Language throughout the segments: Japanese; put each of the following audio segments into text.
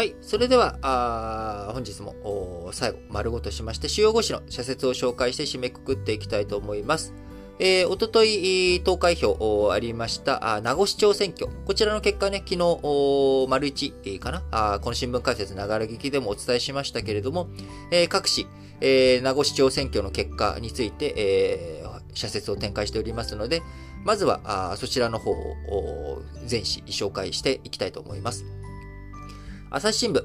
はい。それでは、あ本日も最後、丸ごとしまして、主要5紙の社説を紹介して締めくくっていきたいと思います。えー、おととい投開票ありましたあ名護市長選挙。こちらの結果ね、昨日、丸一かなあこの新聞解説ながら聞きでもお伝えしましたけれども、えー、各市、えー、名護市長選挙の結果について、えー、社説を展開しておりますので、まずはあそちらの方を全紙紹介していきたいと思います。朝日新聞、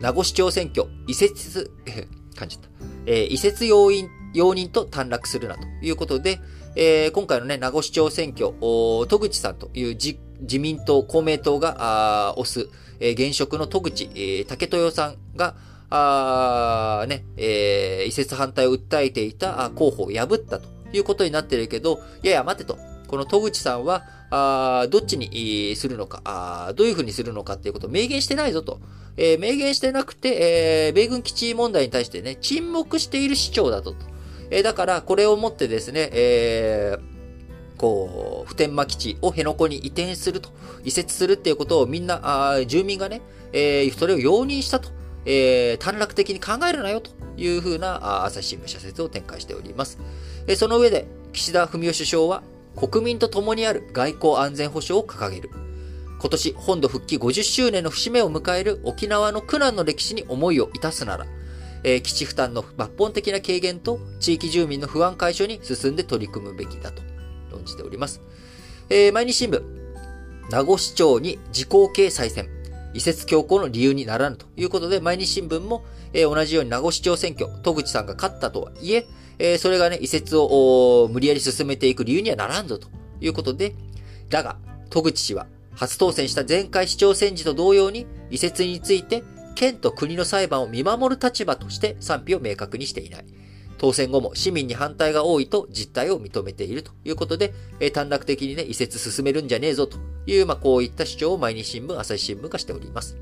名護市長選挙、移設、感じた。えー、移設要因、容認と短絡するなということで、えー、今回のね、名護市長選挙、お戸口さんという自自民党、公明党があ推す、えー、現職の戸口、えー、竹豊さんが、あね、えー、移設反対を訴えていた候補を破ったということになってるけど、いやいや待てと。この戸口さんは、あどっちにするのかあ、どういうふうにするのかっていうことを明言してないぞと。えー、明言してなくて、えー、米軍基地問題に対してね、沈黙している市長だと。えー、だから、これをもってですね、えー、こう、普天間基地を辺野古に移転すると、移設するっていうことをみんな、あ住民がね、えー、それを容認したと、えー、短絡的に考えるなよというふうなあ朝日新聞社説を展開しております。えー、その上で、岸田文雄首相は、国民と共にある外交安全保障を掲げる。今年本土復帰50周年の節目を迎える沖縄の苦難の歴史に思いをいたすなら、えー、基地負担の抜本的な軽減と地域住民の不安解消に進んで取り組むべきだと論じております。えー、毎日新聞、名護市長に自公系再選、移設強行の理由にならぬということで、毎日新聞も、えー、同じように名護市長選挙、戸口さんが勝ったとはいえ、え、それがね、移設を無理やり進めていく理由にはならんぞということで、だが、戸口氏は初当選した前回市長選時と同様に、移設について県と国の裁判を見守る立場として賛否を明確にしていない。当選後も市民に反対が多いと実態を認めているということで、えー、短絡的にね、移設進めるんじゃねえぞという、まあ、こういった主張を毎日新聞、朝日新聞がしております。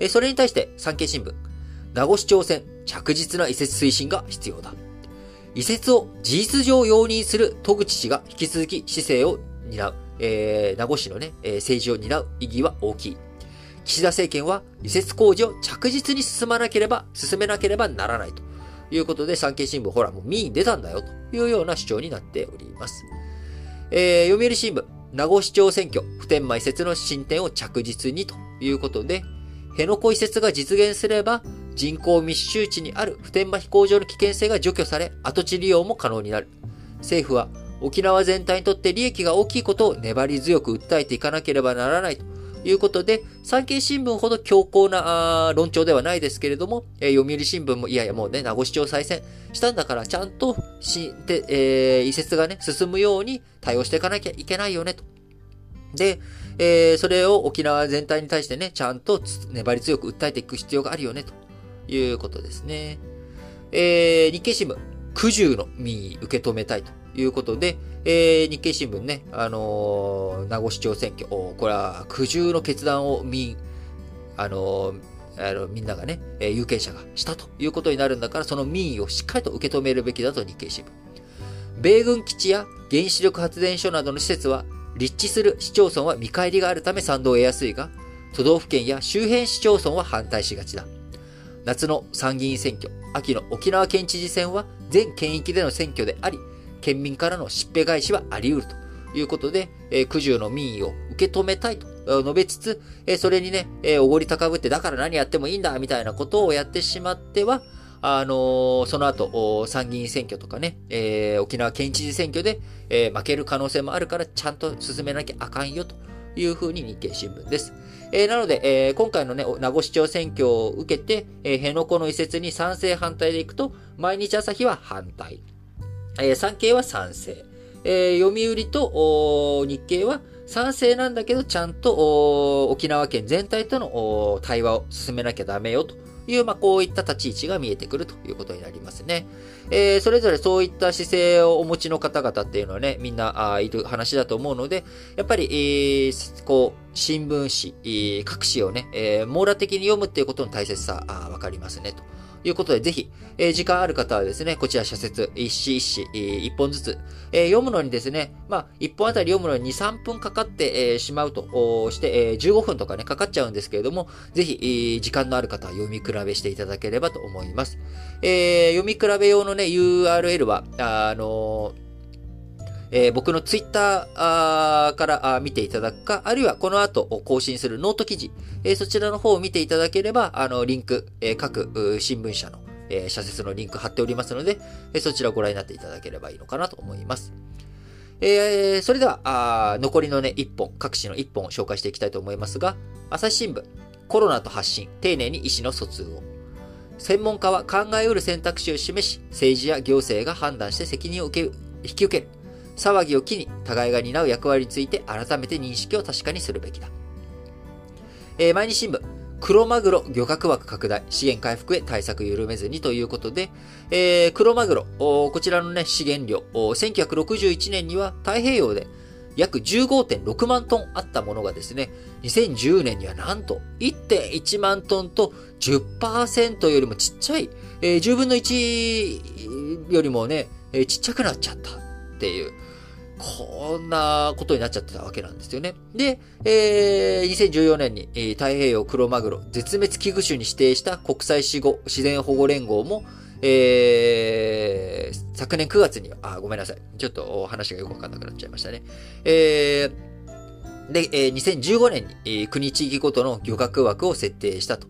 えー、それに対して、産経新聞、名護市長選、着実な移設推進が必要だ。移設を事実上容認する戸口氏が引き続き市政を担う、えー、名護市のね、えー、政治を担う意義は大きい。岸田政権は移設工事を着実に進まなければ、進めなければならないということで、産経新聞、ほら、もう民意出たんだよというような主張になっております。えー、読売新聞、名護市長選挙、普天間移設の進展を着実にということで、辺野古移設が実現すれば、人口密集地にある普天間飛行場の危険性が除去され、跡地利用も可能になる。政府は沖縄全体にとって利益が大きいことを粘り強く訴えていかなければならないということで、産経新聞ほど強硬な論調ではないですけれども、えー、読売新聞もいやいやもうね、名護市長再選したんだからちゃんとし、で、えー、移設がね、進むように対応していかなきゃいけないよねと。で、えー、それを沖縄全体に対してね、ちゃんと粘り強く訴えていく必要があるよねということですね。えー、日経新聞、苦渋の民意受け止めたいということで、えー、日経新聞ね、あのー、名護市長選挙、これは苦渋の決断を民、あのー、あのみんながね、え有権者がしたということになるんだから、その民意をしっかりと受け止めるべきだと日経新聞。米軍基地や原子力発電所などの施設は、立地する市町村は見返りがあるため賛同を得やすいが、都道府県や周辺市町村は反対しがちだ。夏の参議院選挙、秋の沖縄県知事選は全県域での選挙であり、県民からのしっぺ返しはあり得るということで、えー、九十の民意を受け止めたいと述べつつ、えー、それにね、えー、おごり高ぶってだから何やってもいいんだみたいなことをやってしまっては、あのー、その後、参議院選挙とかね、えー、沖縄県知事選挙で、えー、負ける可能性もあるから、ちゃんと進めなきゃあかんよと。いうふうに日経新聞です。えー、なので、えー、今回のね、名護市長選挙を受けて、えー、辺野古の移設に賛成反対でいくと、毎日朝日は反対。えー、産経は賛成。えー、読売と日経は賛成なんだけど、ちゃんと沖縄県全体との対話を進めなきゃダメよという、まあ、こういった立ち位置が見えてくるということになりますね。えー、それぞれそういった姿勢をお持ちの方々っていうのはね、みんなあいる話だと思うので、やっぱり、えー、こう、新聞紙、各紙をね、えー、網羅的に読むっていうことの大切さ、あわかりますね、ということで、ぜひ、えー、時間ある方はですね、こちら社説、一詩一詩、えー、一本ずつ、えー、読むのにですね、まあ、一本あたり読むのに2、3分かかって、えー、しまうとして、えー、15分とかね、かかっちゃうんですけれども、ぜひ、えー、時間のある方は読み比べしていただければと思います。えー、読み比べ用のね、URL は、あのーえー、僕のツイッターから見ていただくか、あるいはこの後更新するノート記事、えー、そちらの方を見ていただければ、あの、リンク、えー、各新聞社の、えー、社説のリンク貼っておりますので、え、そちらをご覧になっていただければいいのかなと思います。えー、それでは、あ残りのね、1本、各紙の1本を紹介していきたいと思いますが、朝日新聞、コロナと発信、丁寧に医師の疎通を。専門家は考えうる選択肢を示し、政治や行政が判断して責任を受け引き受ける。騒ぎを機に互いが担う役割について改めて認識を確かにするべきだ。えー、毎日新聞、クロマグロ漁獲枠拡大、資源回復へ対策緩めずにということで、えー、クロマグロ、こちらのね、資源量、1961年には太平洋で約15.6万トンあったものがですね、2010年にはなんと1.1万トンと10%よりもちっちゃい、えー、10分の1よりもね、えー、ちっちゃくなっちゃったっていう、こんなことになっちゃってたわけなんですよね。で、えー、2014年に、えー、太平洋クロマグロ絶滅危惧種に指定した国際死後自然保護連合も、えー、昨年9月に、あ、ごめんなさい。ちょっと話がよくわかんなくなっちゃいましたね。えー、で、えー、2015年に、えー、国地域ごとの漁獲枠を設定したと。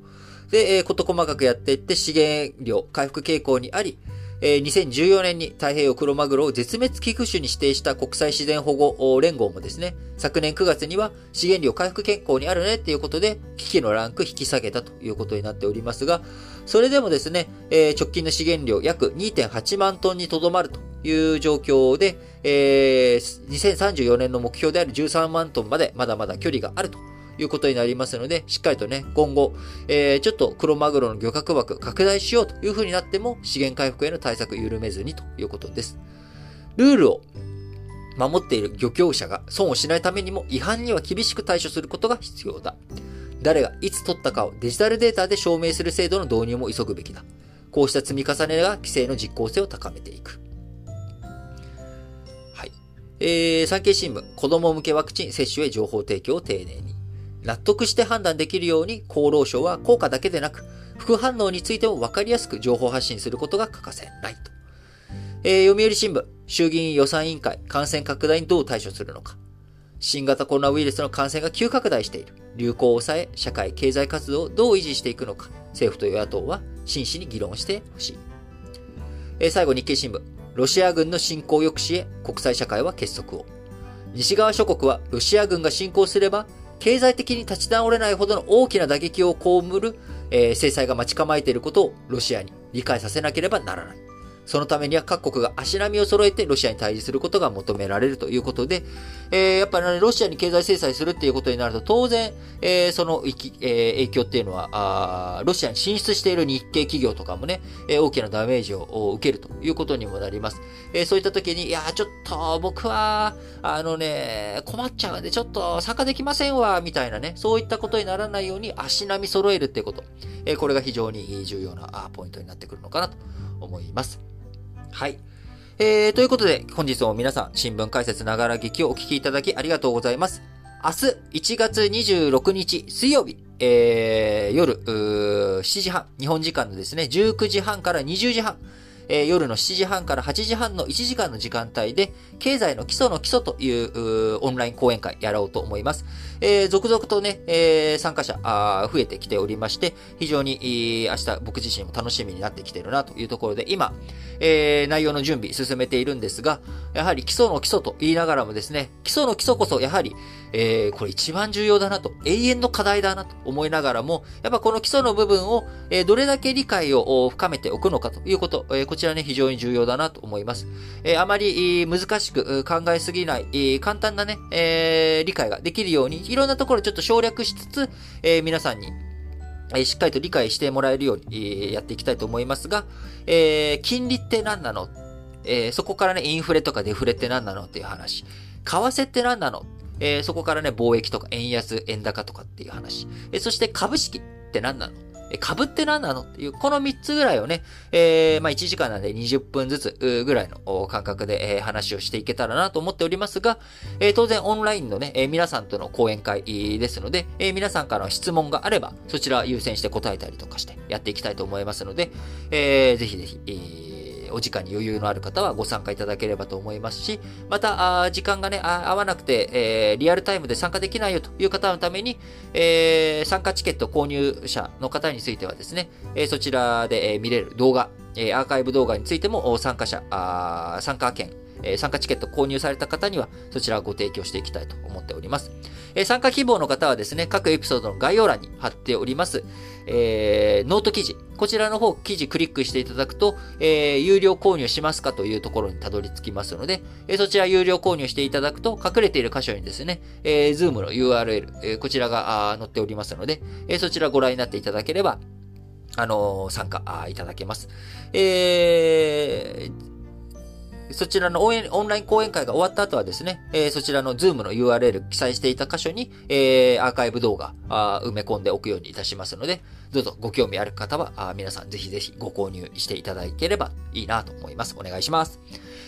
で、えー、こと細かくやっていって資源量回復傾向にあり、えー、2014年に太平洋クロマグロを絶滅危惧種に指定した国際自然保護連合もですね、昨年9月には資源量回復傾向にあるねっていうことで、危機のランク引き下げたということになっておりますが、それでもですね、えー、直近の資源量約2.8万トンにとどまるという状況で、えー、2034年の目標である13万トンまでまだまだ距離があると。いうことになりますので、しっかりとね、今後、えー、ちょっと黒マグロの漁獲枠拡大しようという風になっても、資源回復への対策緩めずにということです。ルールを守っている漁業者が損をしないためにも違反には厳しく対処することが必要だ。誰がいつ取ったかをデジタルデータで証明する制度の導入も急ぐべきだ。こうした積み重ねが規制の実効性を高めていく。はい。えー、産経新聞、子供向けワクチン接種へ情報提供を丁寧に。納得して判断できるように厚労省は効果だけでなく、副反応についても分かりやすく情報発信することが欠かせないと。えー、読売新聞、衆議院予算委員会、感染拡大にどう対処するのか。新型コロナウイルスの感染が急拡大している。流行を抑え、社会、経済活動をどう維持していくのか。政府と与野党は真摯に議論してほしい。えー、最後、日経新聞。ロシア軍の侵攻抑止へ国際社会は結束を。西側諸国はロシア軍が侵攻すれば経済的に立ち直れないほどの大きな打撃を被る、えー、制裁が待ち構えていることをロシアに理解させなければならない。そのためには各国が足並みを揃えてロシアに対峙することが求められるということで、えー、やっぱり、ね、ロシアに経済制裁するっていうことになると、当然、えー、その、えー、影響っていうのはあ、ロシアに進出している日系企業とかもね、えー、大きなダメージを受けるということにもなります。えー、そういった時に、いや、ちょっと僕は、あのね、困っちゃうんで、ちょっと参加できませんわ、みたいなね、そういったことにならないように足並み揃えるっていうこと。えー、これが非常に重要なポイントになってくるのかなと思います。はい。えー、ということで、本日も皆さん、新聞解説ながら劇をお聞きいただきありがとうございます。明日、1月26日、水曜日、えー、夜、7時半、日本時間のですね、19時半から20時半、えー、夜の7時半から8時半の1時間の時間帯で、経済の基礎の基礎というオンライン講演会やろうと思います。えー、続々とね、えー、参加者あ増えてきておりまして、非常に、え、明日僕自身も楽しみになってきてるなというところで、今、え、内容の準備進めているんですが、やはり基礎の基礎と言いながらもですね、基礎の基礎こそやはり、えー、これ一番重要だなと、永遠の課題だなと思いながらも、やっぱこの基礎の部分を、えー、どれだけ理解を深めておくのかということ、えー、こちらね、非常に重要だなと思います。えー、あまり難しく考えすぎない、え簡単なね、えー、理解ができるように、いろんなところちょっと省略しつつ、えー、皆さんにえしっかりと理解してもらえるように、やっていきたいと思いますが、えー、金利って何なの？えー、そこからね、インフレとかデフレって何なの？っていう話。為替って何なの？えー、そこからね、貿易とか円安、円高とかっていう話。えー、そして株式って何なの？被って何なのっていう、この3つぐらいをね、えー、まあ1時間なんで20分ずつぐらいの感覚で、え、話をしていけたらなと思っておりますが、えー、当然オンラインのね、え、皆さんとの講演会ですので、えー、皆さんからの質問があれば、そちら優先して答えたりとかしてやっていきたいと思いますので、えー、ぜひぜひ、えーお時間に余裕のある方はご参加いただければと思いますし、また、時間がね、合わなくて、えー、リアルタイムで参加できないよという方のために、えー、参加チケット購入者の方についてはですね、えー、そちらで、え見れる動画、えアーカイブ動画についても参加者、参加券、え参加チケット購入された方には、そちらをご提供していきたいと思っております。え参加希望の方はですね、各エピソードの概要欄に貼っております、えー、ノート記事。こちらの方、記事クリックしていただくと、えー、有料購入しますかというところにたどり着きますので、えー、そちら有料購入していただくと、隠れている箇所にですね、えー、Zoom の URL、え、こちらが載っておりますので、え、そちらご覧になっていただければ、あの、参加いただけます。えー、そちらの応援オンライン講演会が終わった後はですね、えー、そちらの Zoom の URL 記載していた箇所に、えー、アーカイブ動画あ埋め込んでおくようにいたしますので、どうぞご興味ある方は、あ皆さんぜひぜひご購入していただければいいなと思います。お願いします。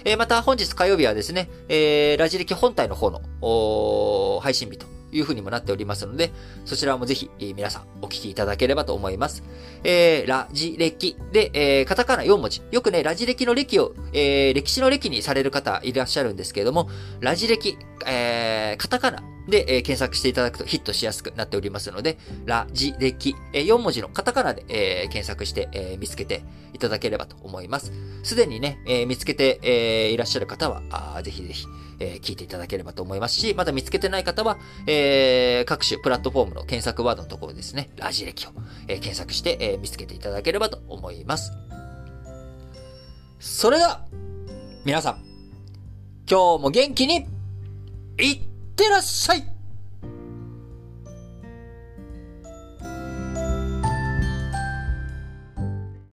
えー、また本日火曜日はですね、えー、ラジ歴本体の方の配信日という風にもなっておりますので、そちらもぜひ、えー、皆さんお聞きいただければと思います。えー、ラジ歴で、えー、カタカナ4文字。よくね、ラジ歴の歴を、えー、歴史の歴にされる方いらっしゃるんですけれども、ラジ歴、えー、カタカナで、えー、検索していただくとヒットしやすくなっておりますので、ラジ歴、えー、4文字のカタカナで、えー、検索して、えー、見つけていただければと思います。すでにね、えー、見つけて、えー、いらっしゃる方は、あぜひぜひ、えー、聞いていただければと思いますし、まだ見つけてない方は、えー、各種プラットフォームの検索ワードのところですね、ラジ歴を、えー、検索して、えー、見つけていただければと思います。それでは、皆さん、今日も元気に、いってらっしゃい。